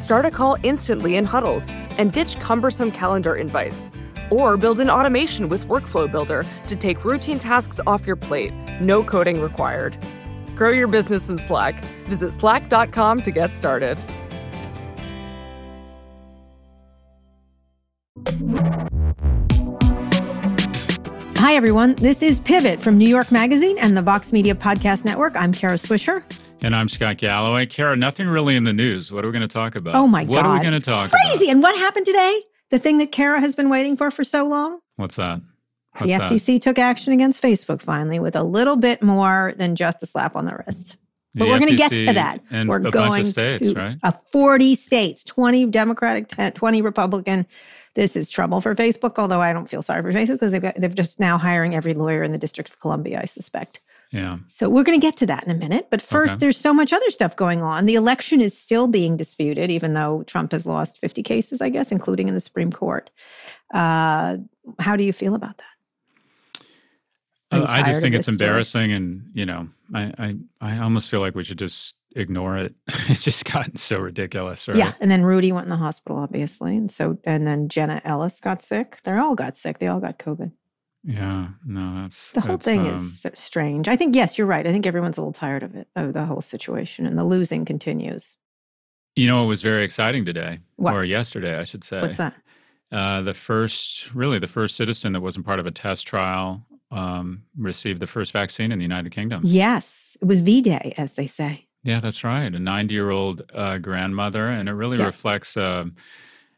Start a call instantly in huddles and ditch cumbersome calendar invites. Or build an automation with Workflow Builder to take routine tasks off your plate. No coding required. Grow your business in Slack. Visit slack.com to get started. Hi, everyone. This is Pivot from New York Magazine and the Vox Media Podcast Network. I'm Kara Swisher. And I'm Scott Galloway. Kara, nothing really in the news. What are we going to talk about? Oh, my what God. What are we going to talk Crazy. about? Crazy. And what happened today? The thing that Kara has been waiting for for so long? What's that? What's the that? FTC took action against Facebook finally with a little bit more than just a slap on the wrist. But The we're going to get to that. and we're a bunch going of states, to right? a 40 states, 20 Democratic, 10 20 Republican. This is trouble for Facebook, although I don't feel sorry for Facebook because they've got, they're just now hiring every lawyer in the District of Columbia, I suspect. Yeah. So we're going to get to that in a minute. But first, Okay. there's so much other stuff going on. The election is still being disputed, even though Trump has lost 50 cases, I guess, including in the Supreme Court. Uh, how do you feel about that? Uh, I just think it's story? embarrassing, and you know, I, I I almost feel like we should just ignore it. it's just gotten so ridiculous, right? Yeah, and then Rudy went in the hospital, obviously, and so and then Jenna Ellis got sick. They all got sick. They all got COVID. Yeah. No, that's The whole that's, thing um, is so strange. I think yes, you're right. I think everyone's a little tired of it, of the whole situation, and the losing continues. You know, it was very exciting today, What? or yesterday, I should say. What's that? Uh, the first, really, the first citizen that wasn't part of a test trial um, received the first vaccine in the United Kingdom. Yes, it was V Day, as they say. Yeah, that's right. A 90 year old uh, grandmother. And it really Yeah. reflects, uh,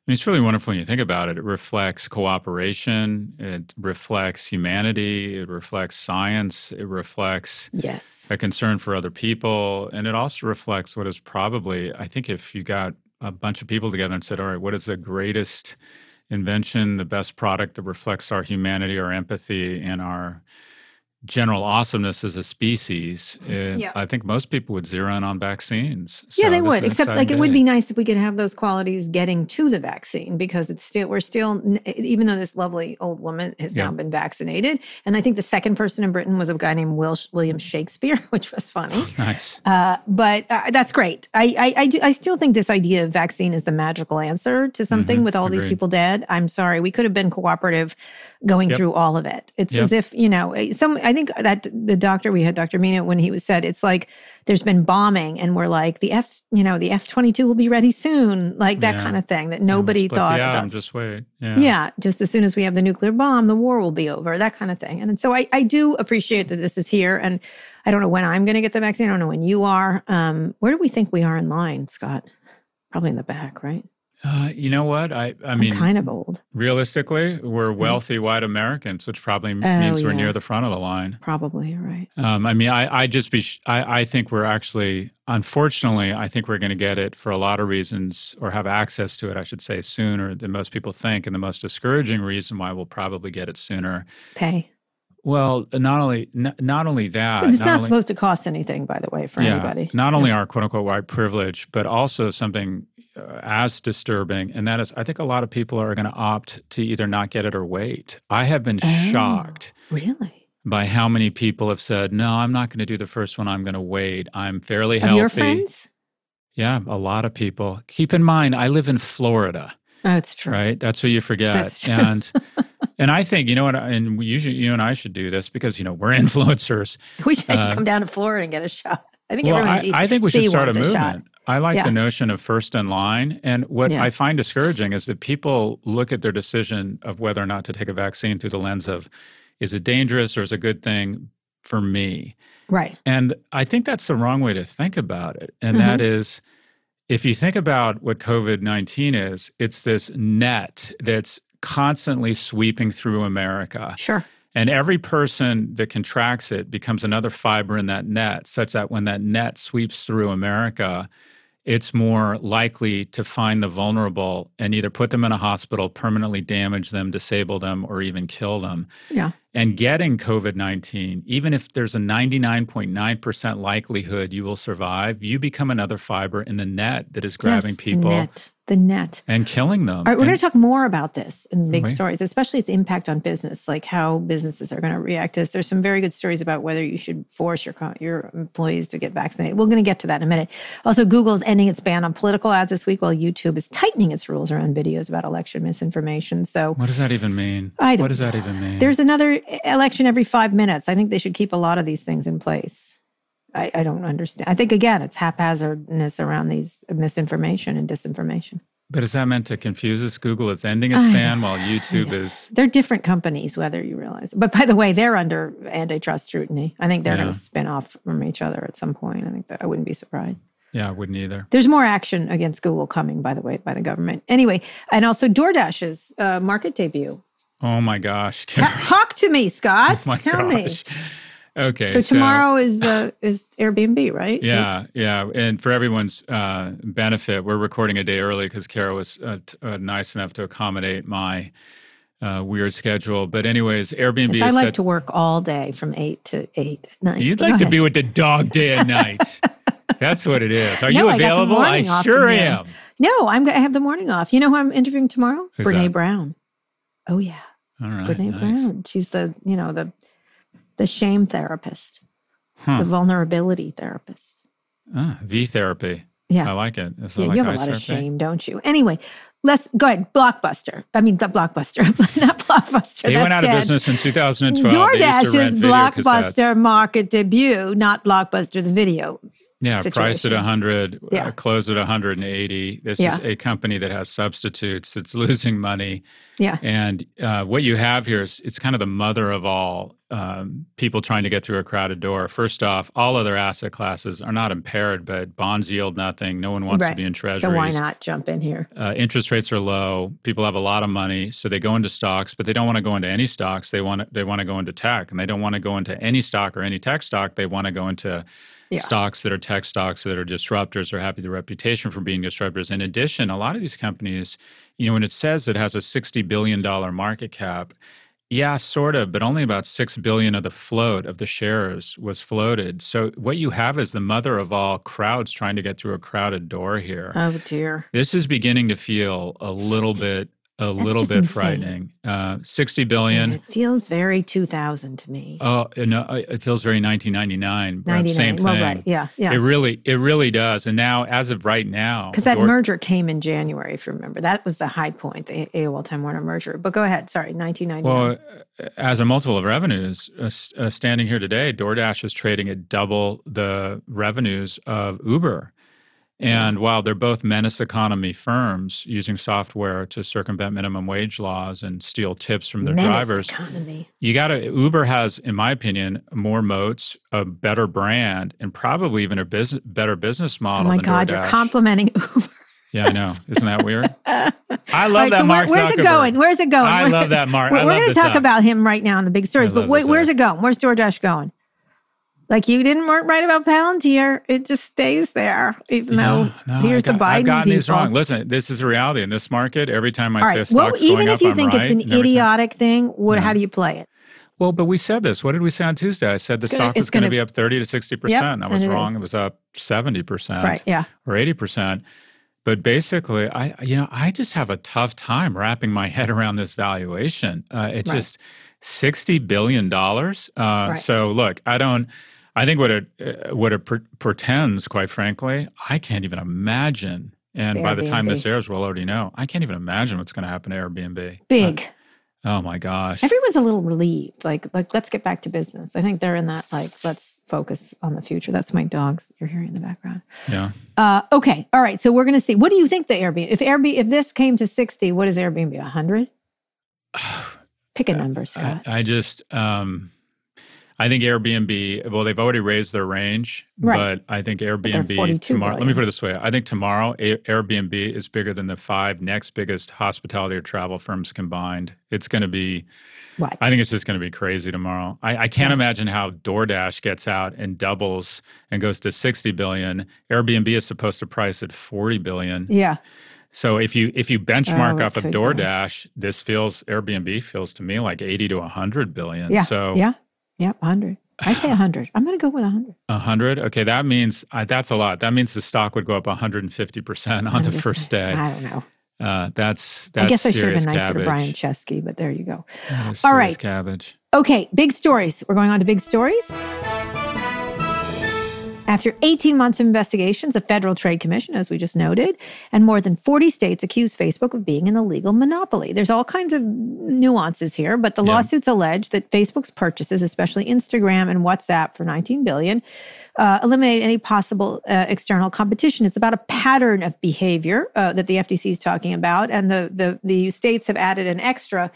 mean, it's really wonderful when you think about it. It reflects cooperation, it reflects humanity, it reflects science, it reflects Yes. a concern for other people. And it also reflects what is probably, I think, if you got a bunch of people together and said, all right, what is the greatest invention, the best product that reflects our humanity, our empathy, and our general awesomeness as a species, uh, Yeah. I think most people would zero in on vaccines. yeah, they would. Except, like, exciting it would be nice if we could have those qualities getting to the vaccine because it's still we're still even though this lovely old woman has Yeah. now been vaccinated, and I think the second person in Britain was a guy named Will, William Shakespeare, which was funny. nice. Uh, but uh, that's great. I I I, do, I still think this idea of vaccine is the magical answer to something Mhm, with all these people dead. I'm sorry, we could have been cooperative going Yep. through all of it. It's Yep. as if you know eh, some. I think that the doctor we had, Dr. Mina, when he was said, it's like there's been bombing, and we're like the F, you know, the F twenty two will be ready soon, like that Yeah. kind of thing that Yeah, nobody thought. Atom, about. just wait. Yeah. Yeah, just as soon as we have the nuclear bomb, the war will be over, that kind of thing. And so I, I do appreciate that this is here. And I don't know when I'm going to get the vaccine. I don't know when you are. Um, where do we think we are in line, Scott? Probably in the back, right? Uh, you know what? I, I I'm mean, kind of old. realistically, we're wealthy white Americans, which probably Oh, means we're yeah. near the front of the line. Probably, right. Um, I mean, I, I just be, sh- I, I think we're actually, unfortunately, I think we're going to get it for a lot of reasons, or have access to it, I should say, sooner than most people think. And the most discouraging reason why we'll probably get it sooner. Pay. Well, not only, n- not only that, it's not not only- supposed to cost anything, by the way, for yeah, anybody. Not only our quote unquote white privilege, but also something as disturbing. And that is, I think a lot of people are going to opt to either not get it or wait. I have been Oh. shocked Really? by how many people have said, no, I'm not going to do the first one. I'm going to wait. I'm fairly healthy. your friends? Yeah, a lot of people. Keep in mind, I live in Florida, Oh, it's true. right? That's what you forget. That's true. And and I think you know what, and we usually you and I should do this because you know we're influencers. We should, should Uh, come down to Florida and get a shot. I think Well, everyone I, I think we should start a wants shot. I like Yeah. the notion of first in line. And what Yeah. I find discouraging is that people look at their decision of whether or not to take a vaccine through the lens of is it dangerous or is it a good thing for me? Right. And I think that's the wrong way to think about it. And Mm-hmm. that is, if you think about what COVID 19 is, it's this net that's constantly sweeping through America. Sure. And every person that contracts it becomes another fiber in that net, such that when that net sweeps through America, it's more likely to find the vulnerable and either put them in a hospital, permanently damage them, disable them, or even kill them. Yeah. And getting COVID 19, even if there's a 99.9% likelihood you will survive, you become another fiber in the net that is grabbing Yes, people net. The net. and killing them. All right, we're And- going to talk more about this in big stories, especially its impact on business, like how businesses are going to react to this. There's some very good stories about whether you should force your co- your employees to get vaccinated. We're going to get to that in a minute. Also, Google is ending its ban on political ads this week, while YouTube is tightening its rules around videos about election misinformation. So what does that even mean? I don't what does that even mean? there's another election every five minutes. I think they should keep a lot of these things in place. I, I don't understand. I think again, it's haphazardness around these misinformation and disinformation. But is that meant to confuse us? Google is ending its ban while YouTube is. They're different companies, whether you realize. it. But by the way, they're under antitrust scrutiny. I think they're Yeah. going to spin off from each other at some point. I think that I wouldn't be surprised. Yeah, I wouldn't either. There's more action against Google coming, by the way, by the government. Anyway, and also DoorDash's uh, market debut. Oh my gosh. Ta- Talk to me, Scott. oh my Tell me. Okay. So tomorrow is uh, is Airbnb, right? Yeah, yeah. And for everyone's uh, benefit, we're recording a day early because Kara was uh, t- uh, nice enough to accommodate my uh, weird schedule. But, anyways, Airbnb I like set- to work all day from eight to eight at night. You'd Go like to be with the dog day and night. That's what it is. Are No, you I available? I off sure am. No, I'm. I have the morning off. You know who I'm interviewing tomorrow? Who's Brene that? Brown. Oh yeah, All right. Brene nice. Brown. She's the you know the the shame therapist, Huh. the vulnerability therapist. Ah, v therapy. Yeah. I like it. Yeah, like you have a lot of shame, don't you? Anyway, let's go ahead. Blockbuster. I mean, the Blockbuster, not Blockbuster. They went out dead. of business in 2012. They used to DoorDash's Blockbuster market debut, not Blockbuster the video. Yeah, price at situation. 100, Yeah. uh, close at 180. This Yeah. is a company that has substitutes that's losing money. Yeah. And uh, what you have here is it's kind of the mother of all um, people trying to get through a crowded door. First off, all other asset classes are not impaired, but bonds yield nothing. No one wants Right. to be in treasuries. So why not jump in here? Uh, interest rates are low. People have a lot of money, so they go into stocks, but they don't want to go into any stocks. They want to, they want to go into tech, and they don't want to go into any stock or any tech stock. They want to go into Yeah. stocks that are tech stocks that are disruptors or have the reputation for being disruptors. In addition, a lot of these companies, you know, when it says it has a sixty billion dollar market cap. Yeah, sort of, but only about six billion of the float of the shares was floated. So what you have is the mother of all crowds trying to get through a crowded door here. Oh dear. This is beginning to feel a little bit a little bit insane. frightening. Uh, 60 And it feels very 2000 to me. Oh, no, it feels very 1999. 99. Same thing. Well, right. Yeah. It really, it really does. And now, as of right now, Because that merger came in January, if you remember. That was the high point, the AOL Time Warner merger. But go ahead. Sorry, 1999. Well, as a multiple of revenues, uh, uh, standing here today, DoorDash is trading at double the revenues of Uber. And while they're both menace economy firms using software to circumvent minimum wage laws and steal tips from their Menace drivers, economy. you got to Uber has, in my opinion, more moats, a better brand, and probably even a business, better business oh model. Oh my God, you're complimenting Uber. Yeah, I know. Isn't that weird? I love right, that so Mark where's it going? Where's it going? I love that Mark. We're, we're going to talk app. about him right now in the big stories, but this where's app. it going? Where's DoorDash going? Like you didn't work right about Palantir. It just stays there, even though No, here's I the got, Biden I've gotten people. these wrong. Listen, this is a reality in this market. Every time I All say a right. Well, even if up, you I'm think right. it's an every time- idiotic thing, what, how do you play it? Well, but we said this. What did we say on Tuesday? I said the It's gonna- stock was going to be up 30 to 60%. Yep, I was it wrong. is. It was up 70% Right. Yeah. or 80%. But basically, I you know, I just have a tough time wrapping my head around this valuation. Uh, it's Right. just 60 billion dollars. Uh, Right. so look, I don't I think what it uh, what it pre- pretends, quite frankly, I can't even imagine. And by the time this airs, we'll already know. I can't even imagine what's going to happen to Airbnb. Big. Oh my gosh. Everyone's a little relieved. Like, like let's get back to business. I think they're in that like let's focus on the future. That's my dogs you're hearing in the background. Yeah. Uh, okay. All right. So we're gonna see. What do you think the Airbnb? If Airbnb, if this came to sixty, what is Airbnb? hundred? Pick a number, Scott. I, I just um I think Airbnb, well, they've already raised their range, Right. but I think Airbnb 42 tomorrow, let me put it this way. I think tomorrow Airbnb is bigger than the five next biggest hospitality or travel firms combined. It's going to be, what? I think it's just going to be crazy tomorrow. I, I can't Yeah. imagine how DoorDash gets out and doubles and goes to 60 billion. Airbnb is supposed to price at 40 billion. yeah. So if you if you benchmark Oh, off of could go. DoorDash, this feels Airbnb feels to me like 80 to 100 billion. Yeah. So yeah. Yeah. hundred. I say hundred. I'm gonna go with hundred. A hundred. Okay, that means uh, that's a lot. That means the stock would go up 150 percent on the first day. I don't know. Uh, that's that's I guess I should have been nicer cabbage. to Brian Chesky, but there you go. All serious cabbage. Okay, big stories. We're going on to big stories. After 18 months of investigations, the Federal Trade Commission, as we just noted, and more than 40 states accused Facebook of being an illegal monopoly. There's all kinds of nuances here, but the Yeah. lawsuits allege that Facebook's purchases, especially Instagram and WhatsApp for 19 billion, uh, eliminate any possible uh, external competition. It's about a pattern of behavior uh, that the FTC is talking about, and the the the states have added an extra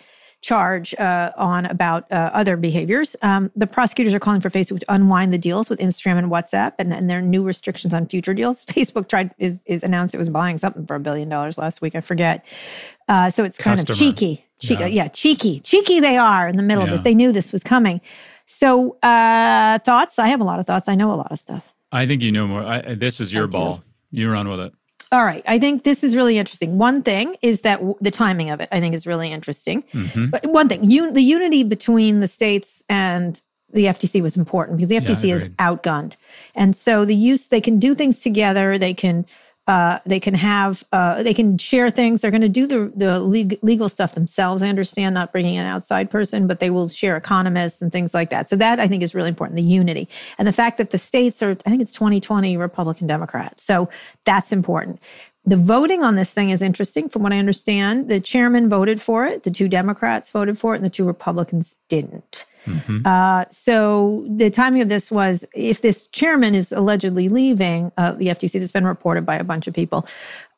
charge uh, on about uh, other behaviors. Um, the prosecutors are calling for Facebook to unwind the deals with Instagram and WhatsApp, and, and there are new restrictions on future deals. Facebook tried is, is announced it was buying something for a billion dollars last week. I forget. Uh, so it's kind of cheeky, cheeky, Yeah. yeah. cheeky, cheeky. They are in the middle of this. They knew this was coming. So uh, thoughts? I have a lot of thoughts. I know a lot of stuff. I think you know more. I, this is your Thank you. ball. You run with it. All right. I think this is really interesting. One thing is that w- the timing of it, I think, is really interesting. Mhm. But one thing, un- the unity between the states and the FTC was important because the FTC is outgunned, and so the use they can do things together. They can. Uh, they can have uh, they can share things. They're going to do the the legal stuff themselves. I understand not bringing an outside person, but they will share economists and things like that. So that I think is really important. The unity and the fact that the states are I think it's 2020 Republican Democrat. So that's important. The voting on this thing is interesting. From what I understand, the chairman voted for it, the two Democrats voted for it, and the two Republicans didn't. Uh, so the timing of this was if this chairman is allegedly leaving uh, the FTC, that's been reported by a bunch of people.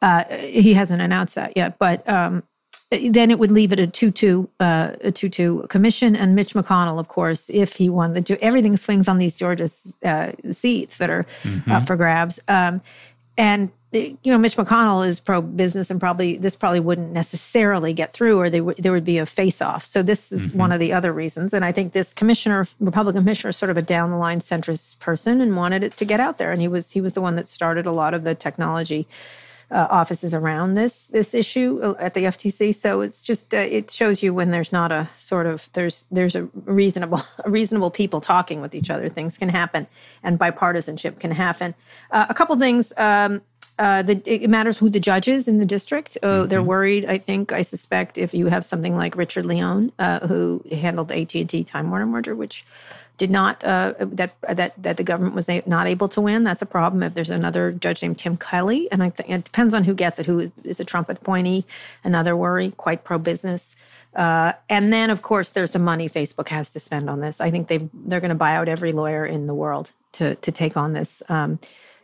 Uh, he hasn't announced that yet, but um, then it would leave it a two-two, uh, a two-two commission, and Mitch McConnell, of course, if he won the everything swings on these Georgia uh, seats that are up for grabs. Um, and you know, Mitch McConnell is pro business, and probably this probably wouldn't necessarily get through, or they would there would be a face off. So this is one of the other reasons, and I think this commissioner, Republican commissioner, is sort of a down the line centrist person, and wanted it to get out there, and he was he was the one that started a lot of the technology uh, offices around this this issue uh, at the FTC. So it's just uh, it shows you when there's not a sort of there's there's a reasonable a reasonable people talking with each other, things can happen, and bipartisanship can happen. Uh, a couple things. Um, uh, the, it matters who the judge is in the district. Uh, They're worried. I think. I suspect if you have something like Richard Leon, uh, who handled the AT and T Time Warner merger, which did not uh, that that that the government was not able to win. That's a problem. If there's another judge named Tim Kelly, and I think it depends on who gets it. Who is, is a Trump appointee? Another worry, quite pro business. Uh, and then, of course, there's the money Facebook has to spend on this. I think they they're going to buy out every lawyer in the world to to take on this um,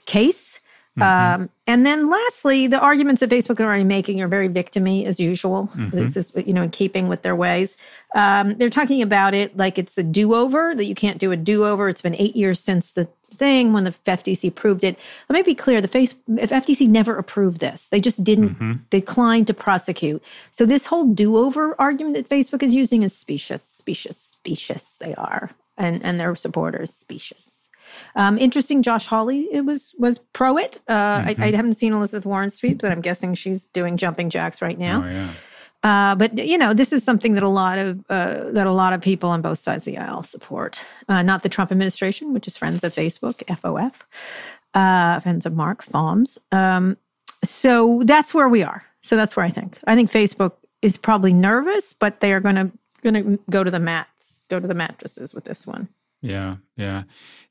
case. Um, and then lastly, the arguments that Facebook are already making are very victimy as usual. This is, you know, in keeping with their ways. Um, they're talking about it like it's a do-over, that you can't do a do-over. It's been eight years since the thing when the FTC approved it. Let me be clear, the face if FTC never approved this. They just didn't decline to prosecute. So this whole do-over argument that Facebook is using is specious, specious, specious they are. And and their supporters specious. Um, interesting. Josh Hawley it was was pro it. Uh, I, I haven't seen Elizabeth Warren Street, but I'm guessing she's doing jumping jacks right now. Oh yeah. Uh, but you know, this is something that a lot of uh, that a lot of people on both sides of the aisle support. Uh, not the Trump administration, which is friends of Facebook, FOF, uh, friends of Mark Foms. Um, so that's where we are. So that's where I think. I think Facebook is probably nervous, but they are going to going to go to the mats, go to the mattresses with this one. Yeah, yeah.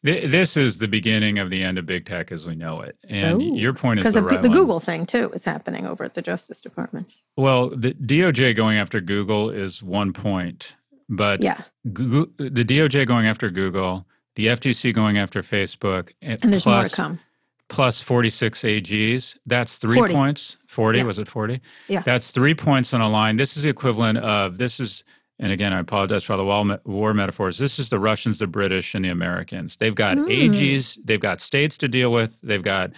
Th- this is the beginning of the end of big tech as we know it. And Oh. your point is Because the right the. Google thing too is happening over at the Justice Department. Well, the DOJ going after Google is one point, but Yeah. Google, the DOJ going after Google, the FTC going after Facebook, And there's more to come. plus 46 AGs. That's three 40. points. 40, Yeah. was it 40? Yeah. That's three points on a line. This is the equivalent of this is, and again, I apologize for all the war, metaphors. This is the Russians, the British, and the Americans. They've got Mm. AGs, they've got states to deal with, they've got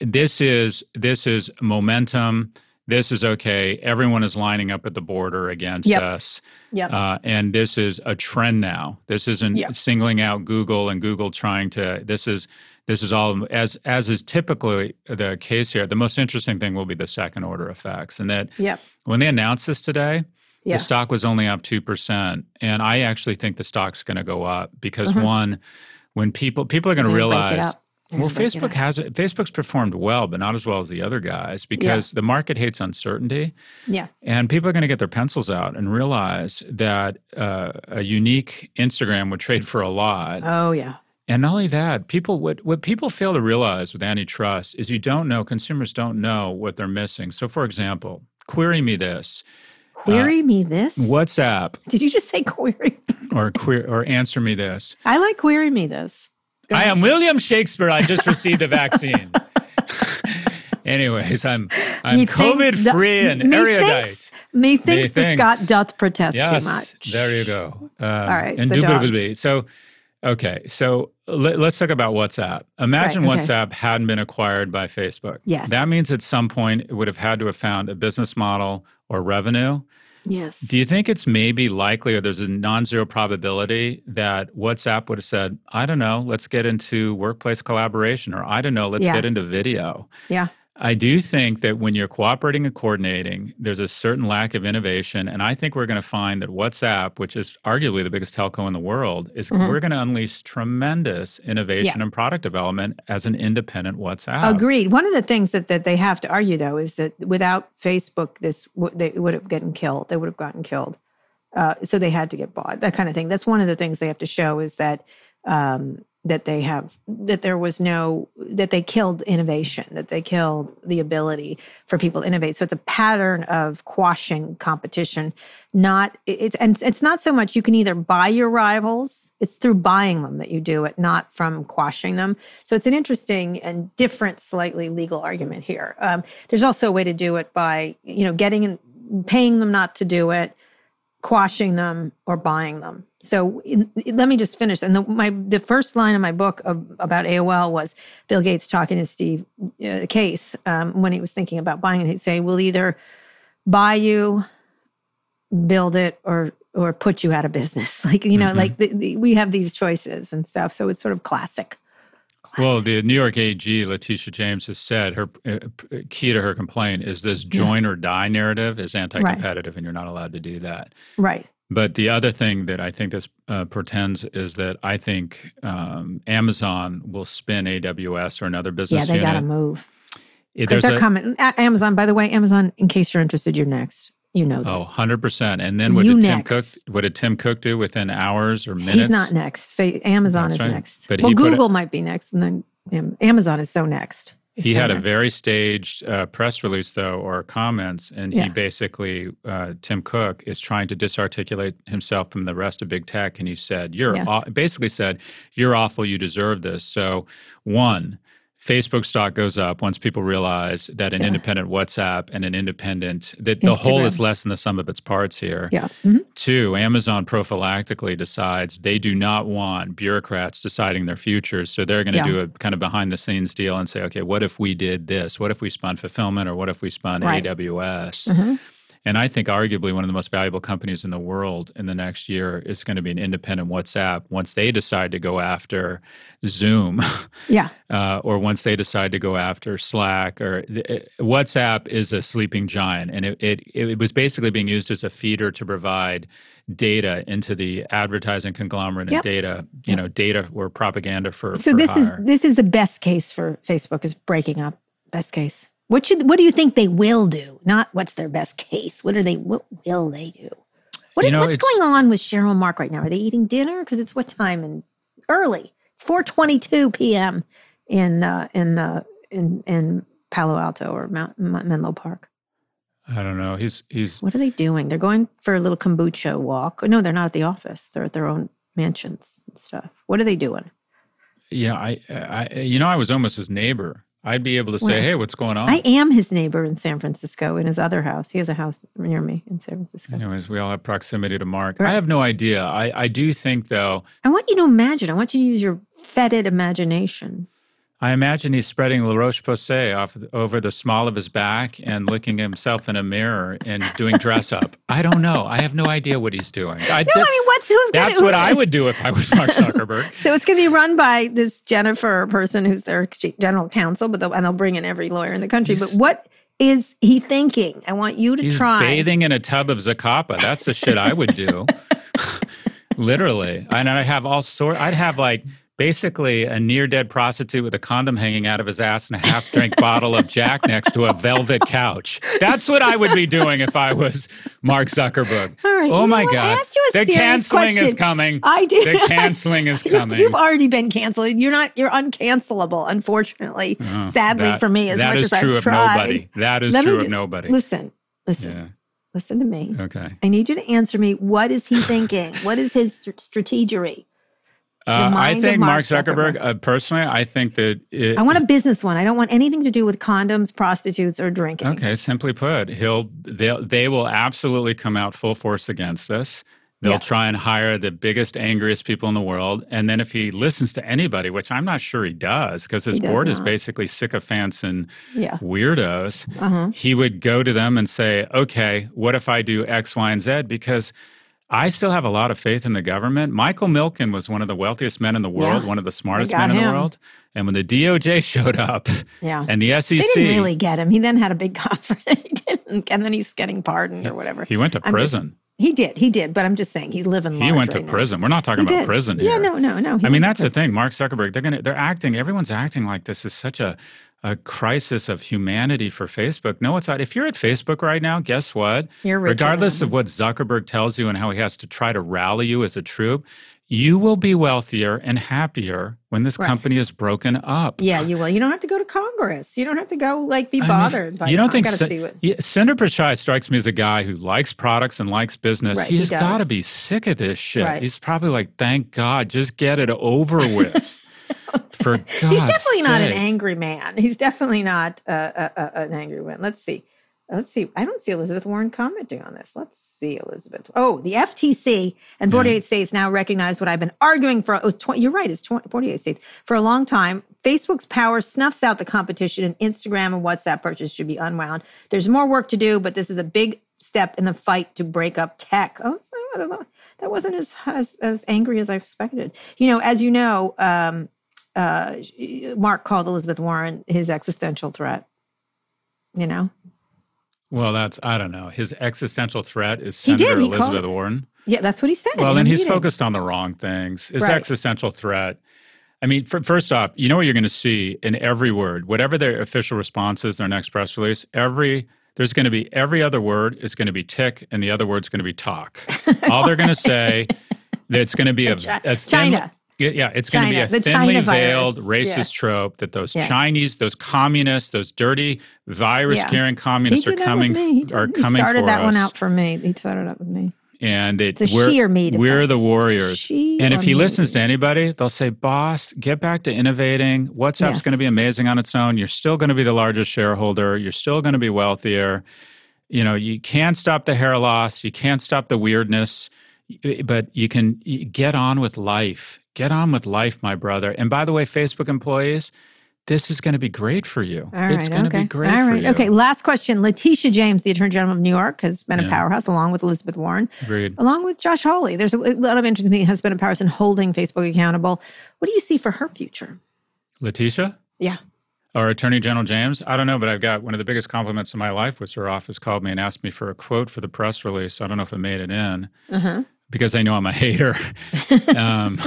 this is this is momentum. This is okay. Everyone is lining up at the border against Yep. us. Yep. Uh, and this is a trend now. This isn't Yeah. singling out Google and Google trying to. This is this is all as as is typically the case here. The most interesting thing will be the second order effects, and that Yep. when they announced this today, Yeah. the stock was only up two percent, and I actually think the stock's going to go up because Mhm. one, when people people are going to They're gonna break it realize. Well, gonna break it Facebook has it. Facebook's performed well, but not as well as the other guys because the market hates uncertainty. Yeah. And people are going to get their pencils out and realize that uh, a unique Instagram would trade for a lot. Oh yeah. and not only that, people what what people fail to realize with antitrust is you don't know consumers don't know what they're missing. So, for example, query me this Query me this. WhatsApp Did you just say query? or queer or answer me this. I like query me this. Go I ahead. am William Shakespeare. I just received a vaccine. Anyways, I'm I'm COVID the- free and erudite. Methinks, methinks the Methinks. Scott doth protest Yes, too much. there you go. Um, All right, the indubitably. So, okay, so let, us talk about WhatsApp. Imagine Right, okay. WhatsApp hadn't been acquired by Facebook. Yes. that means at some point it would have had to have found a business model or revenue. Yes. Do you think it's maybe likely, or there's a non-zero probability that WhatsApp would have said, "I don't know, let's get into workplace collaboration," or "I don't know, let's Yeah. get into video." Yeah. I do think that when you're cooperating and coordinating, there's a certain lack of innovation. And I think we're going to find that WhatsApp, which is arguably the biggest telco in the world, is Mhm. we're going to unleash tremendous innovation and product development as an independent WhatsApp. Agreed. One of the things that, that they have to argue, though, is that without Facebook, this they would have gotten killed. They would have gotten killed. Uh, so they had to get bought. That kind of thing. That's one of the things they have to show is that um, that they have that there was no that they killed innovation, that they killed the ability for people to innovate. So it's a pattern of quashing competition. Not it's and it's not so much you can either buy your rivals. It's through buying them that you do it, not from quashing them. So it's an interesting and different, slightly legal argument here. Um, there's also a way to do it by you know getting and paying them not to do it quashing them or buying them. So in, let me just finish. And the, my the first line of my book of, about AOL was Bill Gates talking to Steve uh, Case um, when he was thinking about buying it. He'd say, "We'll either buy you, build it, or or put you out of business." Like you know, Mhm. like the, the, we have these choices and stuff. So it's sort of classic. Well, the New York AG, Letitia James, has said her uh, key to her complaint is this join or die narrative is anti-competitive, and you're not allowed to do that. right. But the other thing that I think this uh, portends is that I think um, Amazon will spin AWS or another business. Yeah, they got to move because they're a- coming. A- Amazon, by the way, Amazon. In case you're interested, you're next. You know Oh, 100%. And then what You did Tim Cook what did Tim Cook do within hours or minutes? He's not next. Amazon That's is right. next. But well, he put it- Google might be next, and then um, Amazon is so next. Is He so had a very staged uh, press release, though, or comments, and Yeah. he basically, uh, Tim Cook, is trying to disarticulate himself from the rest of big tech, and he said, "You're Yes. aw- basically said you're awful, you deserve this." So, one, Facebook stock goes up once people realize that an Yeah. independent WhatsApp and an independent that the whole is less than the sum of its parts here. Yeah. Mhm. Two, Amazon prophylactically decides they do not want bureaucrats deciding their futures. So they're going to Yeah. do a kind of behind the scenes deal and say, okay, what if we did this? What if we spun fulfillment or what if we spun Right. AWS? Mhm. And I think arguably one of the most valuable companies in the world in the next year is going to be an independent WhatsApp once they decide to go after Zoom. Yeah. uh, or once they decide to go after Slack or uh, WhatsApp is a sleeping giant, and it, it it was basically being used as a feeder to provide data into the advertising conglomerate and Yep. data, you know, data or propaganda for. So for this is this is the best case for Facebook is breaking up. Best case. What should what do you think they will do? Not what's their best case. What are they? What will they do? What You know, what's going on with Sheryl and Mark right now? Are they eating dinner? Because it's what time in early. It's 4:22 p.m. in uh, in uh, in in Palo Alto or Mount, Menlo Park. I don't know. He's he's. What are they doing? They're going for a little kombucha walk. No, they're not at the office. They're at their own mansions and stuff. What are they doing? Yeah, I, I, you know, I was almost his neighbor. I'd be able to say, "Hey, what's going on?" I am his neighbor in San Francisco in his other house. He has a house near me in San Francisco. Anyways, we all have proximity to Mark. Right. I have no idea. I, I do think though. I want you to imagine. I want you to use your fetid imagination. I imagine he's spreading La Roche Posay off over the small of his back and looking himself in a mirror and doing dress up. I don't know. I have no idea what he's doing. I, no, I mean, what's who's That's gonna, what I would do if I was Mark Zuckerberg. so it's going to be run by this Jennifer person who's their general counsel, but they'll, and they'll bring in every lawyer in the country. He's, but what is he thinking? I want you to he's try bathing in a tub of Zacapa. That's the shit I would do. Literally, and I'd have all sort. I'd have like basically a near dead prostitute with a condom hanging out of his ass and a half drink bottle of Jack next to a velvet couch. That's what I would be doing if I was Mark Zuckerberg. All right. Oh my God. the canceling question. is coming. I did. The canceling is coming. You've already been canceled. You're not, you're uncancelable, unfortunately. Oh, Sadly that, for me, as that much is as true I've of tried. nobody. That is Let true just, of nobody. Listen, listen. Yeah. Listen to me. Okay. I need you to answer me. What is he thinking? what is his strategery? Uh, I think Mark Zuckerberg, Zuckerberg. Uh, personally, I think that it, I want a business one. I don't want anything to do with condoms, prostitutes, or drinking. Okay, simply put, he'll they they will absolutely come out full force against this. They'll yeah. try and hire the biggest, angriest people in the world, and then if he listens to anybody, which I'm not sure he does, because his board not. is basically sycophants and yeah. weirdos, uh-huh. he would go to them and say, "Okay, what if I do X, Y, and Z?" Because I still have a lot of faith in the government. Michael Milken was one of the wealthiest men in the world, yeah, one of the smartest men in the world. And when the DOJ showed up yeah. and the SEC. They didn't really get him. He then had a big conference. and then he's getting pardoned or whatever. He went to prison. Just, he did. He did. But I'm just saying he's living He went to right prison. Now. We're not talking he about did. prison yeah, here. no, no, no. I mean, that's the thing. Mark Zuckerberg, they're gonna they're acting, everyone's acting like this is such a a crisis of humanity for Facebook. No, it's not. If you're at Facebook right now, guess what? You're Regardless of what Zuckerberg tells you and how he has to try to rally you as a troop, you will be wealthier and happier when this right. company is broken up. Yeah, you will. You don't have to go to Congress. You don't have to go like be bothered. I mean, by you don't think see what... yeah, Sundar Pichai strikes me as a guy who likes products and likes business. Right, he has he got to be sick of this shit. Right. He's probably like, thank God, just get it over with. For God's he's definitely sake. not an angry man. He's definitely not uh, uh, uh, an angry man. Let's see. Let's see. I don't see Elizabeth Warren commenting on this. Let's see, Elizabeth. Oh, the FTC and 48 yeah. states now recognize what I've been arguing for. Oh, 20, you're right. It's 20, 48 states for a long time. Facebook's power snuffs out the competition, and Instagram and WhatsApp purchase should be unwound. There's more work to do, but this is a big step in the fight to break up tech. Oh, that wasn't as, as, as angry as I expected. You know, as you know, um, uh, Mark called Elizabeth Warren his existential threat. You know, well, that's I don't know. His existential threat is Senator he Elizabeth Warren. Yeah, that's what he said. Well, then he's meeting. focused on the wrong things. His right. existential threat. I mean, for, first off, you know what you're going to see in every word, whatever their official response is, their next press release. Every there's going to be every other word is going to be tick, and the other word's going to be talk. All they're going to say that it's going to be a, a thin, China. Yeah, it's going to be a the thinly veiled racist yeah. trope that those Yeah. Chinese, those communists, those dirty virus-carrying He communists are coming. He, are he coming started for that us. one out for me. He started it with me. and it, It's a we're, we're the warriors. She and if he listens to anybody, they'll say, "Boss, get back to innovating. WhatsApp's Yes. going to be amazing on its own. You're still going to be the largest shareholder. You're still going to be wealthier. You know, you can't stop the hair loss. You can't stop the weirdness, but you can get on with life. Get on with life, my brother. And by the way, Facebook employees." This is going to be great for you. All right, it's going okay. to be great All for you. Okay, last question. Letitia James, the Attorney General of New York, has been a powerhouse along with Elizabeth Warren, Agreed. along with Josh Hawley. There's a lot of interest in me has been a powerhouse in holding Facebook accountable. What do you see for her future? Letitia? Yeah. Or Attorney General James? I don't know, but I've got one of the biggest compliments of my life was her office called me and asked me for a quote for the press release. I don't know if it made it in Uh-huh. Because they know I'm a hater. um,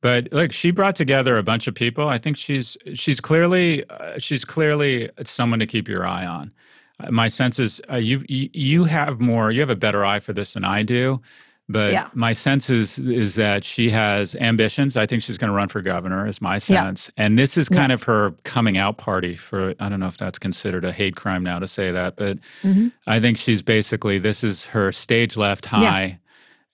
but look, she brought together a bunch of people. I think she's she's clearly uh, she's clearly someone to keep your eye on. Uh, my sense is uh, you, you you have more you have a better eye for this than I do. But Yeah. my sense is is that she has ambitions. I think she's going to run for governor. Is my Yeah. sense, and this is Yeah. kind of her coming out party for. I don't know if that's considered a hate crime now to say that, but Mhm. I think she's basically this is her stage left high.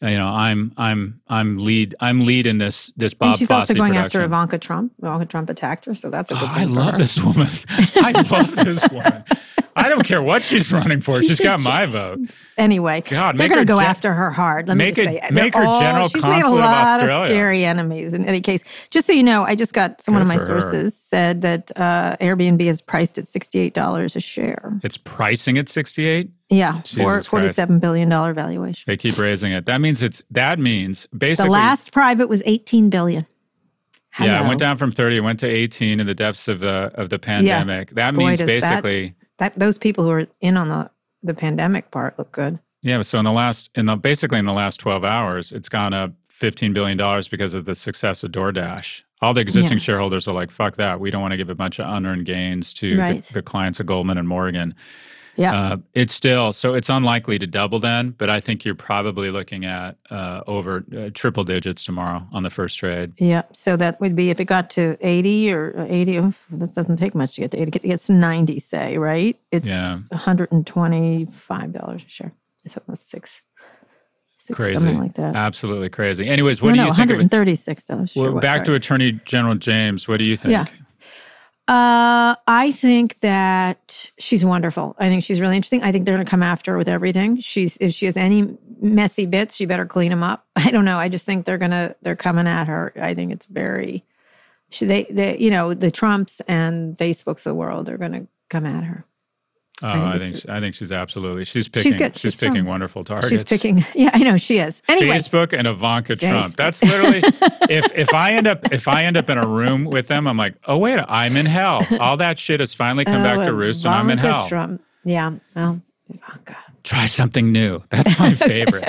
You know, I'm I'm I'm lead I'm lead in this this Bob and she's Fosse also going after. Ivanka Trump. Ivanka Trump attacked her, so that's a good Oh, thing I love her. this woman. I love this woman. I don't care what she's running for. She's got my vote. Anyway, God, they're going to go gen- after her hard. Let me just say, make her all- general she's made a consul of lot Australia. scary enemies. In any case, just so you know, I just got some one Good of my for her. sources said that uh, Airbnb is priced at sixty-eight dollars a share. It's pricing at 68. Yeah, Christ. forty-seven billion dollar valuation. They keep raising it. That means it's that means basically The last private was eighteen billion. Yeah, it went down from 30, it went to 18 in the depths of the of the pandemic. That Boy, means does that- basically That those people who are in on the the pandemic part look good. Yeah, so in the last in the basically in the last 12 hours, it's gone up 15 billion dollars because of the success of DoorDash. All the existing Yeah. shareholders are like, fuck that. We don't want to give a bunch of unearned gains to Right. the, the clients of Goldman and Morgan. Yeah. Uh, it's still so it's unlikely to double then, but I think you're probably looking at uh, over uh, triple digits tomorrow on the first trade. Yeah, so that would be if it got to 80 or 80, oh, that doesn't take much to get to 80. It gets to 90, say, right? It's Yeah. $125 a share. So that's six, six Crazy, something like that. absolutely crazy. Anyways, what no, do no, you think $136 a share. Well, What, back to. Attorney General James. What do you think? Yeah. Uh, I think that she's wonderful. I think she's really interesting. I think they're going to come after her with everything. She's if she has any messy bits, she better clean them up. I don't know. I just think they're gonna they're coming at her. I think it's very. She, they, they, you know, the Trumps and Facebooks of the world are going to come at her. Oh, I think I think I think she's absolutely she's picking she's, good. She's picking strong. wonderful targets. She's picking. Yeah, I know she is. Anyway, Facebook and Ivanka Trump. That's literally if if I end up if I end up in a room with them, I'm like, oh wait, I'm in hell. All that shit has finally come back Oh, to roost, and I'm in hell. Trump. Yeah. Well, Ivanka. Try something new. That's my favorite.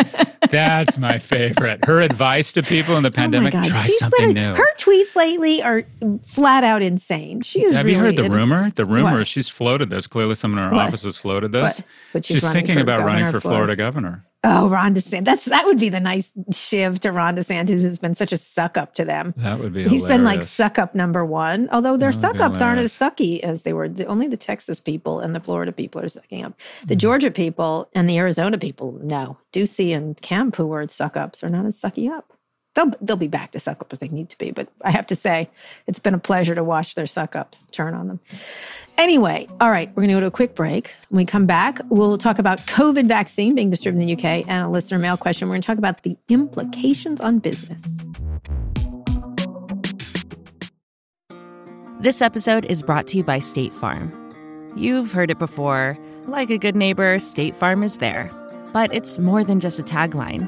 That's my favorite. Her advice to people in the oh pandemic: oh try She's something new. Her tweets lately are flat out insane. She is Have really you heard the in- rumor? The rumor What? is she's floated this. Clearly, someone in her What? office has floated this. What? But she's she's thinking about running for- Florida governor. Oh, Ron DeSantis. That's that would be the nice shiv to Ron DeSantis, who's been such a suck up to them. That would be. He's been like suck up number one, although their suck ups aren't as sucky as they were. The, only the Texas people and the Florida people are sucking up. The Mm-hmm. Georgia people and the Arizona people, no. Ducey and Kemp, who were suck ups, are not as sucky up. They'll, they'll be back to suck up if they need to be, but I have to say, it's been a pleasure to watch their suck ups turn on them. Anyway, all right, we're going to go to a quick break. When we come back, we'll talk about COVID vaccine being distributed in the UK and a listener mail question. We're going to talk about the implications on business. This episode is brought to you by State Farm. You've heard it before. Like a good neighbor, State Farm is there. But it's more than just a tagline,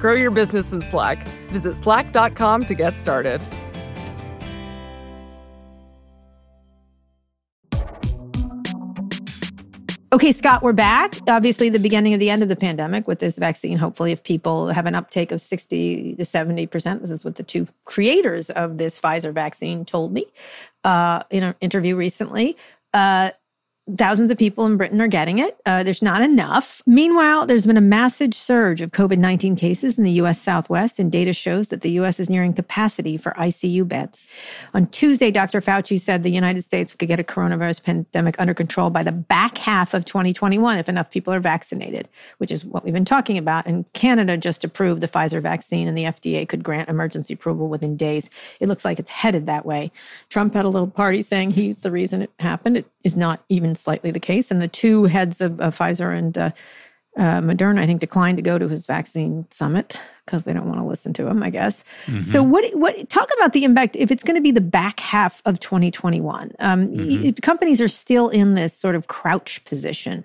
Grow your business in Slack. Visit slack.com to get started. Okay, Scott, we're back. Obviously, the beginning of the end of the pandemic with this vaccine. Hopefully, if people have an uptake of 60 to 70%, this is what the two creators of this Pfizer vaccine told me uh, in an interview recently. Uh, thousands of people in Britain are getting it. Uh, there's not enough. Meanwhile, there's been a massive surge of COVID 19 cases in the US Southwest, and data shows that the US is nearing capacity for ICU beds. On Tuesday, Dr. Fauci said the United States could get a coronavirus pandemic under control by the back half of 2021 if enough people are vaccinated, which is what we've been talking about. And Canada just approved the Pfizer vaccine, and the FDA could grant emergency approval within days. It looks like it's headed that way. Trump had a little party saying he's the reason it happened. It is not even slightly the case. And the two heads of, of Pfizer and uh, uh, Moderna, I think, declined to go to his vaccine summit because they don't want to listen to him. I guess. Mm-hmm. So, what? What? Talk about the impact if it's going to be the back half of 2021. Um, mm-hmm. y- companies are still in this sort of crouch position.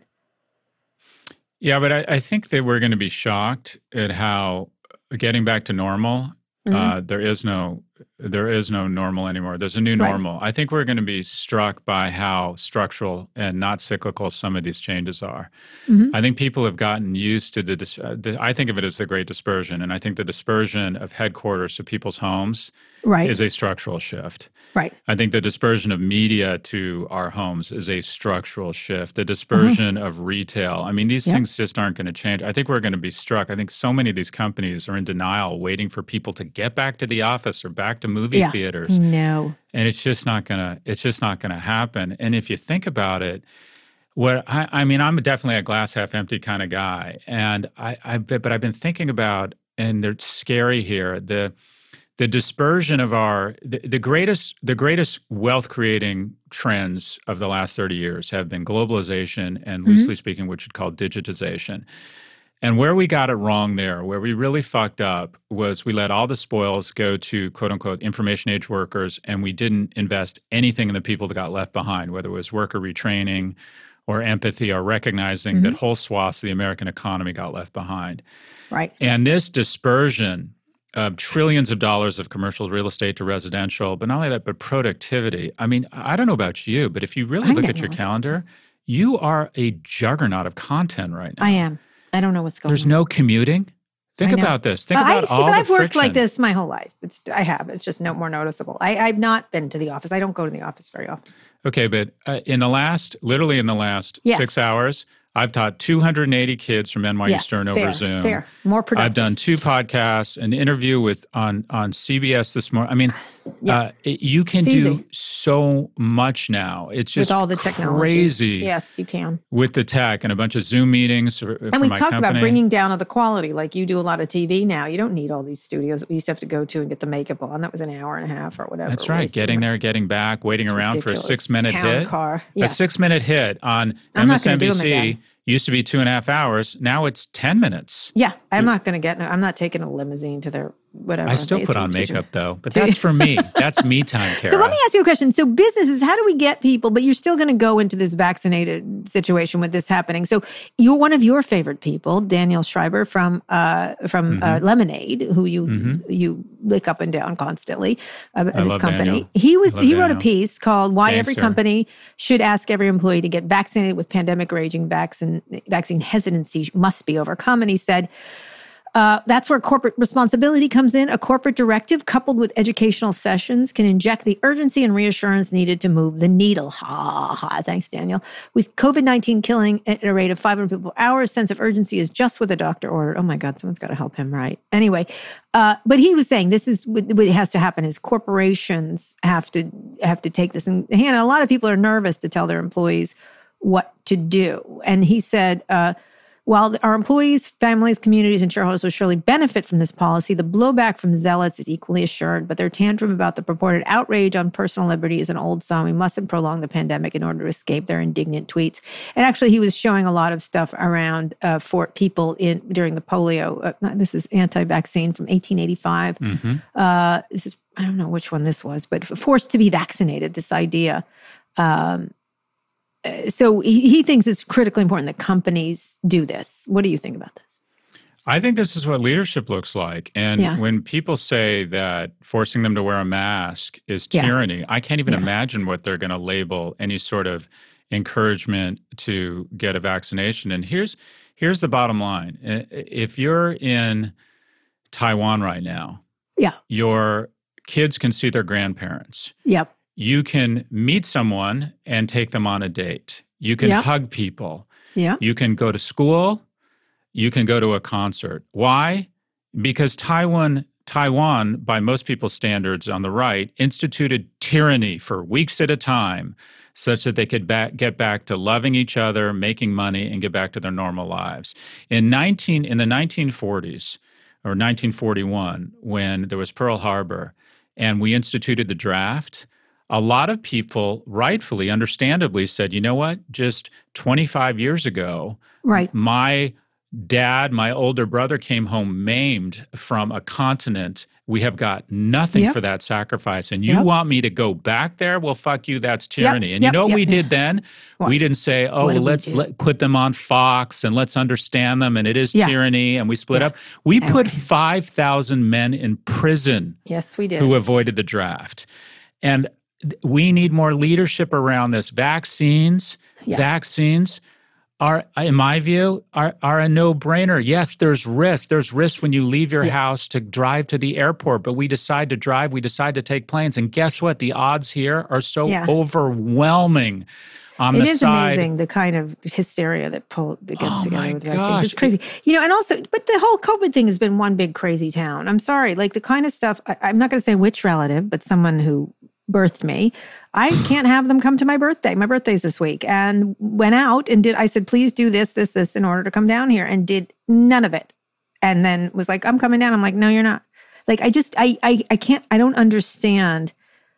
Yeah, but I, I think they were going to be shocked at how getting back to normal. Mm-hmm. Uh, there is no there is no normal anymore. There's a new normal. Right. I think we're going to be struck by how structural and not cyclical some of these changes are. Mm-hmm. I think people have gotten used to the, the, I think of it as the great dispersion. And I think the dispersion of headquarters to people's homes right. is a structural shift. Right. I think the dispersion of media to our homes is a structural shift. The dispersion mm-hmm. of retail. I mean, these yep. things just aren't going to change. I think we're going to be struck. I think so many of these companies are in denial, waiting for people to get back to the office or back to movie yeah. theaters. No. And it's just not gonna it's just not gonna happen. And if you think about it, what I, I mean, I'm definitely a glass half empty kind of guy. And I, I but I've been thinking about, and they're scary here, the the dispersion of our the, the greatest the greatest wealth creating trends of the last 30 years have been globalization and mm-hmm. loosely speaking what you'd call digitization and where we got it wrong there, where we really fucked up, was we let all the spoils go to quote unquote information age workers, and we didn't invest anything in the people that got left behind, whether it was worker retraining or empathy or recognizing mm-hmm. that whole swaths of the American economy got left behind. Right. And this dispersion of trillions of dollars of commercial real estate to residential, but not only that, but productivity. I mean, I don't know about you, but if you really I look at your calendar, you are a juggernaut of content right now. I am. I don't know what's going There's on. There's no commuting. Think about this. Think uh, about I, see, all but the I've worked friction. like this my whole life. It's I have. It's just no more noticeable. I, I've not been to the office. I don't go to the office very often. Okay, but uh, in the last, literally in the last yes. six hours, I've taught 280 kids from NYU yes, Stern fair, over Zoom. Fair, more productive. I've done two podcasts, an interview with on on CBS this morning. I mean, yeah. Uh, it, you can do so much now. It's just with all the technology. crazy. Yes, you can with the tech and a bunch of Zoom meetings. For, and we talk about bringing down of the quality. Like you do a lot of TV now. You don't need all these studios that we used to have to go to and get the makeup on. That was an hour and a half or whatever. That's right. Getting there, getting back, waiting it's around ridiculous. for a six minute Town hit. Car. Yes. A six minute hit on I'm MSNBC used to be two and a half hours. Now it's 10 minutes. Yeah. I'm You're, not going to get, I'm not taking a limousine to their whatever. I still put on makeup though, but that's for me. That's me time, Kara. So let me ask you a question. So businesses, how do we get people? But you're still going to go into this vaccinated situation with this happening. So you're one of your favorite people, Daniel Schreiber from uh, from uh, mm-hmm. uh, Lemonade, who you mm-hmm. you lick up and down constantly uh, at his company. Daniel. He was he Daniel. wrote a piece called "Why Thanks, Every sir. Company Should Ask Every Employee to Get Vaccinated with Pandemic Raging Vaccine Vaccine Hesitancy Must Be Overcome," and he said. Uh, that's where corporate responsibility comes in. A corporate directive coupled with educational sessions can inject the urgency and reassurance needed to move the needle. Ha ha. Thanks, Daniel. With COVID 19 killing at a rate of 500 people per hour, a sense of urgency is just what the doctor ordered. Oh my God, someone's got to help him, right? Anyway, uh, but he was saying this is what, what has to happen is corporations have to have to take this in hand. A lot of people are nervous to tell their employees what to do. And he said, uh, while our employees, families, communities, and shareholders will surely benefit from this policy, the blowback from zealots is equally assured. But their tantrum about the purported outrage on personal liberty is an old song. We mustn't prolong the pandemic in order to escape their indignant tweets. And actually, he was showing a lot of stuff around uh, for people in during the polio. Uh, this is anti-vaccine from 1885. Mm-hmm. Uh, this is I don't know which one this was, but forced to be vaccinated. This idea. Um, so he, he thinks it's critically important that companies do this. What do you think about this? I think this is what leadership looks like. And Yeah. when people say that forcing them to wear a mask is Yeah. tyranny, I can't even Yeah. imagine what they're going to label any sort of encouragement to get a vaccination. And here's here's the bottom line. If you're in Taiwan right now, Yeah. your kids can see their grandparents. Yep. You can meet someone and take them on a date. You can hug people. Yeah. You can go to school. You can go to a concert. Why? Because Taiwan, Taiwan, by most people's standards on the right, instituted tyranny for weeks at a time, such that they could back, get back to loving each other, making money, and get back to their normal lives. In nineteen in the nineteen forties or nineteen forty one, when there was Pearl Harbor, and we instituted the draft. A lot of people, rightfully, understandably, said, you know what? Just 25 years ago, Right. my dad, my older brother came home maimed from a continent. We have got nothing Yep. for that sacrifice. And you Yep. want me to go back there? Well, fuck you. That's Yep, tyranny. And you yep, know what yep, we did then? What? We didn't say, oh, did let's let, put them on Fox and let's understand them. And it is Yeah. tyranny. And we split Yeah. up. We And- put 5,000 men in prison Yes, we did. who avoided the draft. And we need more leadership around this. Vaccines, Yeah. vaccines are, in my view, are, are a no brainer. Yes, there's risk. There's risk when you leave your Yeah. house to drive to the airport, but we decide to drive, we decide to take planes. And guess what? The odds here are so Yeah. overwhelming on It is side. amazing the kind of hysteria that pull that gets Oh together with vaccines. gosh. It's crazy, you know. And also, but the whole COVID thing has been one big crazy town. I'm sorry, like the kind of stuff. I, I'm not going to say which relative, but someone who birthed me. I can't have them come to my birthday. My birthday's this week, and went out and did. I said, please do this, this, this in order to come down here, and did none of it. And then was like, I'm coming down. I'm like, no, you're not. Like, I just, I, I, I can't. I don't understand.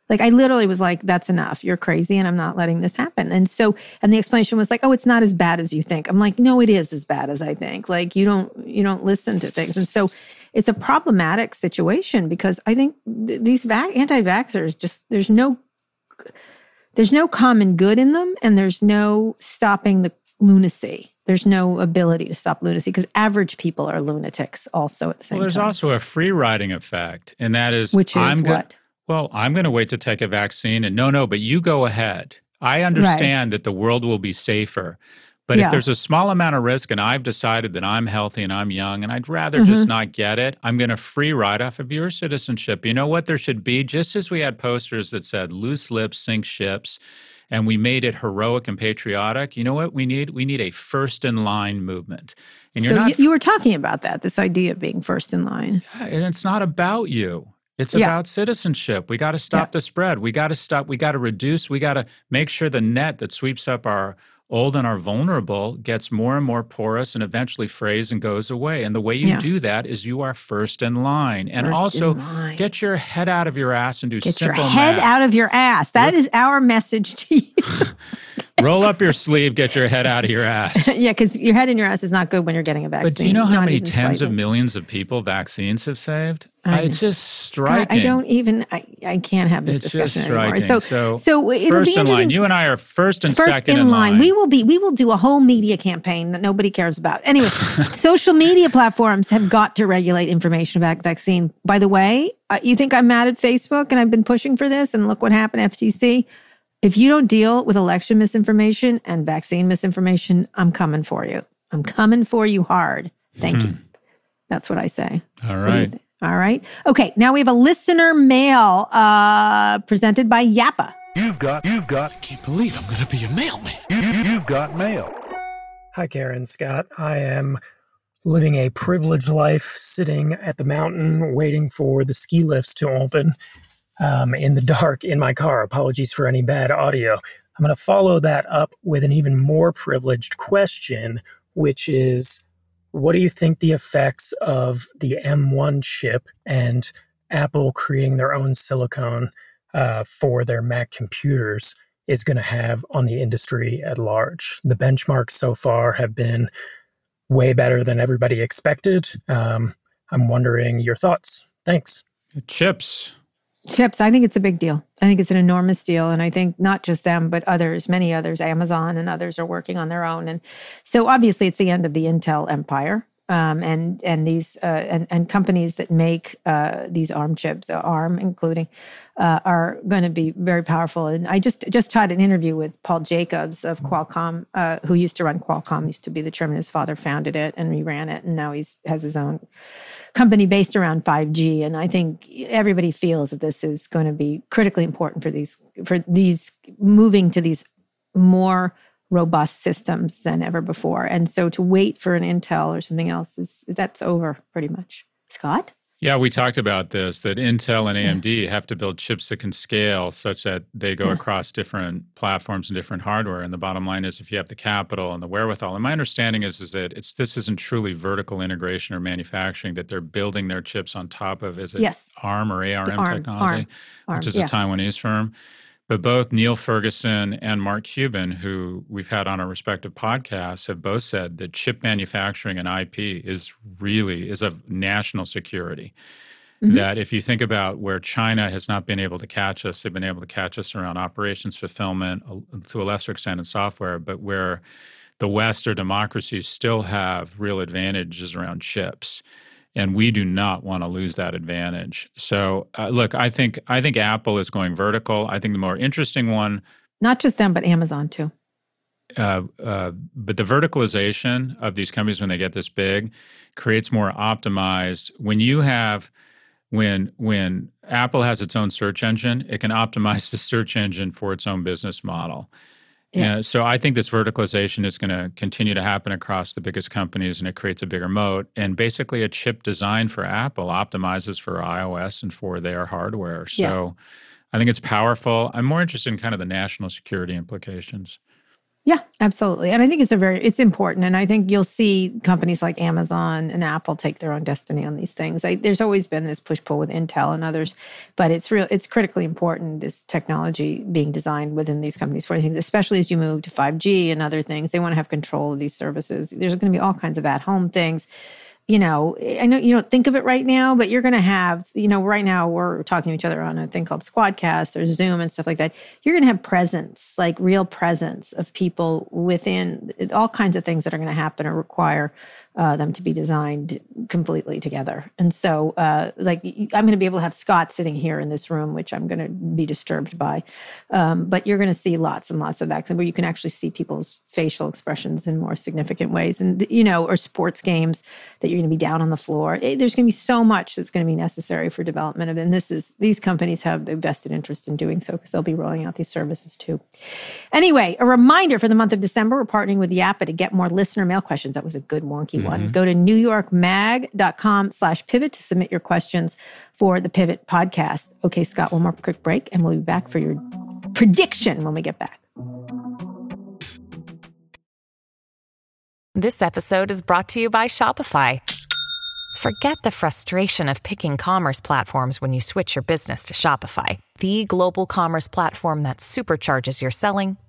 Like I literally was like, that's enough. You're crazy and I'm not letting this happen. And so, and the explanation was like, oh, it's not as bad as you think. I'm like, no, it is as bad as I think. Like you don't, you don't listen to things. And so it's a problematic situation because I think th- these vac- anti-vaxxers just, there's no, there's no common good in them and there's no stopping the lunacy. There's no ability to stop lunacy because average people are lunatics also at the same time. Well, there's time. also a free riding effect, and that is which is I'm what? Well, I'm going to wait to take a vaccine. And no, no, but you go ahead. I understand that the world will be safer. But Yeah. if there's a small amount of risk and I've decided that I'm healthy and I'm young and I'd rather Mm-hmm. just not get it, I'm going to free ride off of your citizenship. You know what there should be? Just as we had posters that said loose lips sink ships and we made it heroic and patriotic, you know what we need? We need a first in line movement. And you're not you, you were talking about that, this idea of being first in line. Yeah, and it's not about you. It's Yeah. about citizenship. We got to stop the spread. We got to stop. We got to reduce. We got to make sure the net that sweeps up our old and our vulnerable gets more and more porous and eventually frays and goes away. And the way you Yeah. do that is you are first in line. And First also line. get your head out of your ass and do Get your head math. out of your ass. That is our message to you. Roll up your sleeve, get your head out of your ass. yeah, because your head in your ass is not good when you're getting a vaccine. But do you know how not many even tens of millions of people vaccines have saved? I it's know. just God, striking. I don't even. I, I can't have this It's just discussion anymore. So, So, so it'll first be in interesting. line. You and I are first and First second in line. line. We will be. We will do a whole media campaign that nobody cares about. Anyway, social media platforms have got to regulate information about vaccine. By the way, uh, you think I'm mad at Facebook and I've been pushing for this, and look what happened, FTC. If you don't deal with election misinformation and vaccine misinformation, I'm coming for you. I'm coming for you hard. Thank you. That's what I say. All What do you right. say? All right. Okay. Now we have a listener mail uh, presented by Yappa. You've got, you've got, Can't believe I'm gonna be a mailman. you, you, you've got mail. Hi, Karen Scott. I am living a privileged life sitting at the mountain waiting for the ski lifts to open um, in the dark in my car. Apologies for any bad audio. I'm going to follow that up with an even more privileged question, which is what do you think the effects of the M1 chip and Apple creating their own silicone uh, for their Mac computers is going to have on the industry at large. The benchmarks so far have been way better than everybody expected. Um, I'm wondering your thoughts. Thanks. Chips. Chips, I think it's a big deal. I think it's an enormous deal. And I think not just them, but others, many others, Amazon and others are working on their own. And so obviously it's the end of the Intel empire. Um, and and these uh, and and companies that make uh, these ARM chips, uh, ARM including, uh, are going to be very powerful. And I just just had an interview with Paul Jacobs of Qualcomm, uh, who used to run Qualcomm, used to be the chairman. His father founded it, and he ran it, and now he's has his own company based around 5G. And I think everybody feels that this is going to be critically important for these for these moving to these more robust systems than ever before. And so to wait for an Intel or something else is that's over pretty much. Scott? Yeah, we talked about this that Intel and AMD have to build chips that can scale such that they go Yeah. across different platforms and different hardware. And the bottom line is if you have the capital and the wherewithal. And my understanding is, is that it's this isn't truly vertical integration or manufacturing that they're building their chips on top of is it Yes. ARM or ARM ARM, technology, ARM, which is yeah. a Taiwanese firm. But both Niall Ferguson and Mark Cuban, who we've had on our respective podcasts, have both said that chip manufacturing and IP is really is of national security. Mhm. That if you think about where China has not been able to catch us, they've been able to catch us around operations fulfillment, to a lesser extent in software, but where the West or democracies still have real advantages around chips and we do not want to lose that advantage. So, uh, look, I think I think Apple is going vertical. I think the more interesting one, Not just them, but Amazon too. uh, uh, but the verticalization of these companies when they get this big creates more optimized. When you have when when Apple has its own search engine, it can optimize the search engine for its own business model. Yeah. Yeah. so I think this verticalization is going to continue to happen across the biggest companies, and it creates a bigger moat. And basically, a chip designed for Apple optimizes for iOS and for their hardware. So Yes. I think it's powerful. I'm more interested in kind of the national security implications. Yeah, absolutely. And I think it's a very it's important and I think you'll see companies like Amazon and Apple take their own destiny on these things. I, there's always been this push pull with Intel and others, but it's real it's critically important this technology being designed within these companies for things, especially as you move to 5G and other things. They want to have control of these services. There's going to be all kinds of at-home things you know, I know you don't think of it right now, but you're going to have, you know, right now we're talking to each other on a thing called Squadcast or Zoom and stuff like that. You're going to have presence, like real presence of people within all kinds of things that are going to happen or require uh, them to be designed completely together. And so, uh, like, I'm going to be able to have Scott sitting here in this room, which I'm going to be disturbed by. Um, but you're going to see lots and lots of that where you can actually see people's facial expressions in more significant ways. And, you know, or sports games that you're going to be down on the floor. Eh, There's going to be so much that's going to be necessary for development of, and this is, these companies have the vested interest in doing so because they'll be rolling out these services too. Anyway, a reminder for the month of December, we're partnering with Yappa to get more listener mail questions. That was a good wonky one. Mm-hmm. Go to newyorkmag.com slash pivot to submit your questions for the Pivot podcast. Okay, Scott, one more quick break and we'll be back for your prediction when we get back. This episode is brought to you by Shopify. Forget the frustration of picking commerce platforms when you switch your business to Shopify, the global commerce platform that supercharges your selling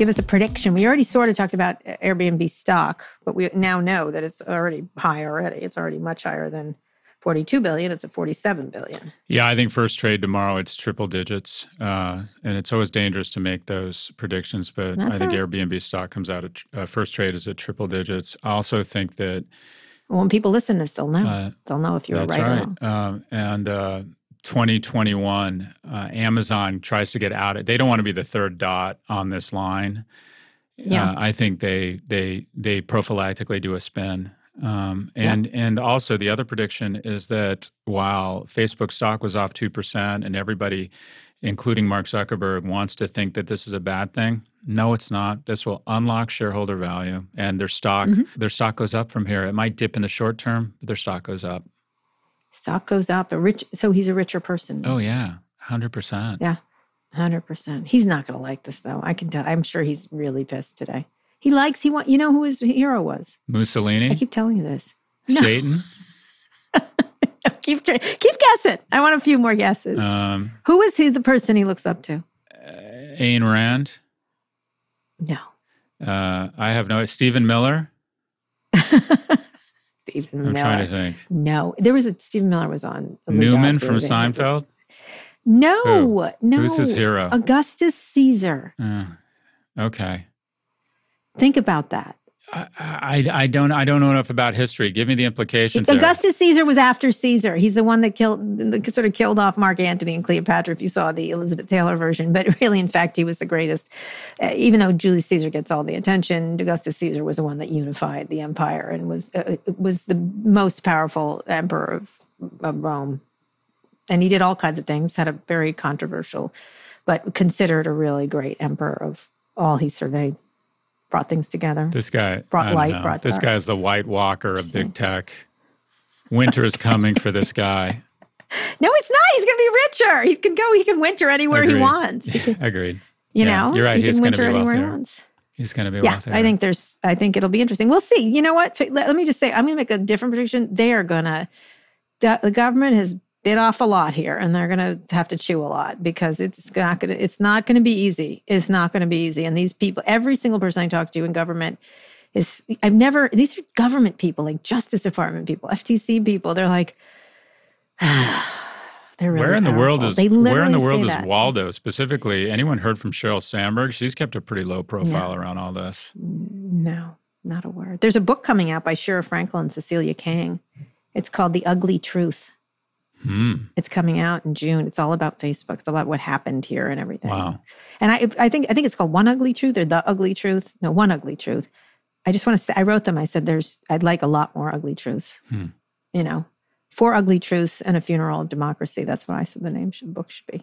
Give us a prediction. We already sort of talked about Airbnb stock, but we now know that it's already high already. It's already much higher than 42 billion. It's at 47 billion. Yeah, I think first trade tomorrow it's triple digits, uh, and it's always dangerous to make those predictions. But That's I think right. Airbnb stock comes out at uh, first trade is at triple digits. I also think that when people listen to this, they'll know. Uh, they'll know if you were that's right, or right. Um, and uh, 2021, uh, Amazon tries to get out. Of, they don't want to be the third dot on this line. Yeah. Uh, I think they they they prophylactically do a spin. Um, and and also the other prediction is that while Facebook stock was off two percent, and everybody, including Mark Zuckerberg, wants to think that this is a bad thing. No, it's not. This will unlock shareholder value, and their stock Mm-hmm. their stock goes up from here. It might dip in the short term, but their stock goes up. Stock goes up. A rich, so he's a richer person. Oh yeah, hundred percent. Yeah, hundred percent. He's not going to like this though. I can tell. I'm sure he's really pissed today. He likes. He want. You know who his hero was? Mussolini. I keep telling you this. No. Satan. keep keep guessing. I want a few more guesses. Um, who is he? The person he looks up to? Ayn Rand. No, Uh, I have no. Stephen Miller. Stephen I'm Miller. trying to think. No, there was a Stephen Miller was on Newman from. Seinfeld. No, Who? no. Who's his hero? Augustus Caesar. Uh, okay. Think about that. I, I, don't I don't know enough about history. Give me the implications. there. Augustus Caesar was after Caesar. He's the one that killed, sort of killed off Mark Antony and Cleopatra. If you saw the Elizabeth Taylor version, but really, in fact, he was the greatest. Uh, even though Julius Caesar gets all the attention, Augustus Caesar was the one that unified the empire and was uh, was the most powerful emperor of, of Rome. And he did all kinds of things. Had a very controversial, but considered a really great emperor of all he surveyed brought things together. This guy Brought light, know. brought this dark. guy is the White Walker of big tech. Winter is coming for this guy. No, it's not. He's going to be richer. He can go. He can winter anywhere he wants. He can, Agreed. you Yeah, know, you're right. He He's going to be anywhere he wealthier. wants. He's going to be Yeah, wealthier. I think there's. I think it'll be interesting. We'll see. You know what? Let, let me just say, I'm going to make a different prediction. They are going to. The, the government has bit off a lot here, and they're going to have to chew a lot because it's not going to. It's not going to be easy. It's not going to be easy. And these people, every single person I talk to in government, is. I've never. These are government people, like Justice Department people, FTC people. They're like. they're really where in the world is where in the world is that. Waldo specifically? Anyone heard from Sheryl Sandberg? She's kept a pretty low profile around all this. No, not a word. There's a book coming out by Sheera Frenkel and Cecilia Kang. It's called The Ugly Truth. It's coming out in June. It's all about Facebook. It's all about what happened here and everything. Wow. And I, I think, I think it's called One Ugly Truth or The Ugly Truth. No, One Ugly Truth. I just want to say, I wrote them. I said, "There's, I'd like a lot more ugly truths." Hmm. You know, four ugly truths and a funeral of democracy. That's what I said the name should book should be.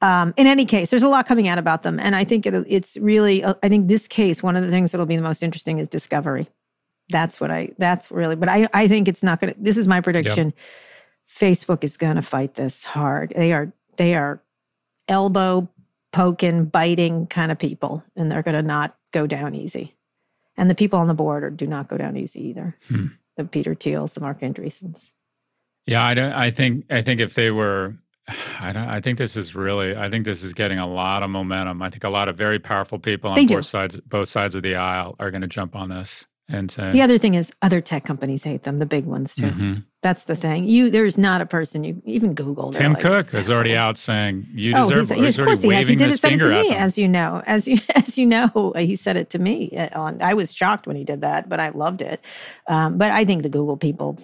Um, in any case, there's a lot coming out about them, and I think it, it's really. uh, I think this case, one of the things that'll be the most interesting is discovery. That's what I. That's really. But I. I think it's not going to. This is my prediction. Facebook is going to fight this hard. They are. They are elbow poking, biting kind of people, and they're going to not go down easy. And the people on the board are, do not go down easy either. Hmm. The Peter Thiels, the Marc Andreessens. Yeah, I don't. I think. I think if they were, I don't. I think this is really. I think this is getting a lot of momentum. I think a lot of very powerful people on They do. both sides, both sides of the aisle, are going to jump on this and say, The other thing is other tech companies hate them, the big ones too. Mhm. That's the thing. You there's not a person you even Google. Tim like, Cook "These is already out saying you deserve. Oh, deserve. he's, he's yes, of course he has. He did it, said it to me, as you know, as you as you know. He said it to me. uh, On I was shocked when he did that, but I loved it. Um, but I think the Google people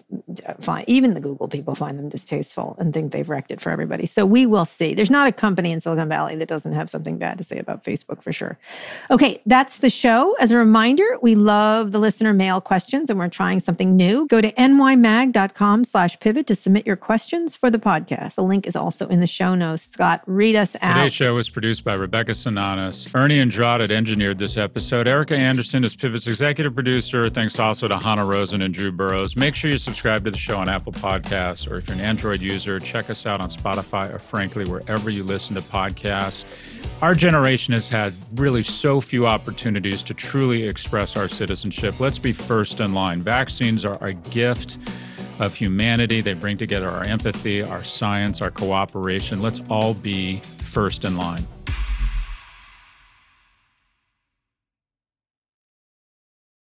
find even the Google people find them distasteful and think they've wrecked it for everybody. So we will see. There's not a company in Silicon Valley that doesn't have something bad to say about Facebook for sure. Okay, that's the show. As a reminder, we love the listener mail questions, and we're trying something new. Go to nymag.com slash pivot to submit your questions for the podcast. The link is also in the show notes. Scott, read us out. Today's show was produced by Rebecca Sananas. Ernie Indradat engineered this episode. Erica Anderson is Pivot's executive producer. Thanks also to Hannah Rosen and Drew Burrows. Make sure you subscribe to the show on Apple Podcasts, or if you're an Android user, check us out on Spotify or frankly, wherever you listen to podcasts. Our generation has had really so few opportunities to truly express our citizenship. Let's be first in line. Vaccines are a gift of humanity. They bring together our empathy, our science, our cooperation. Let's all be first in line.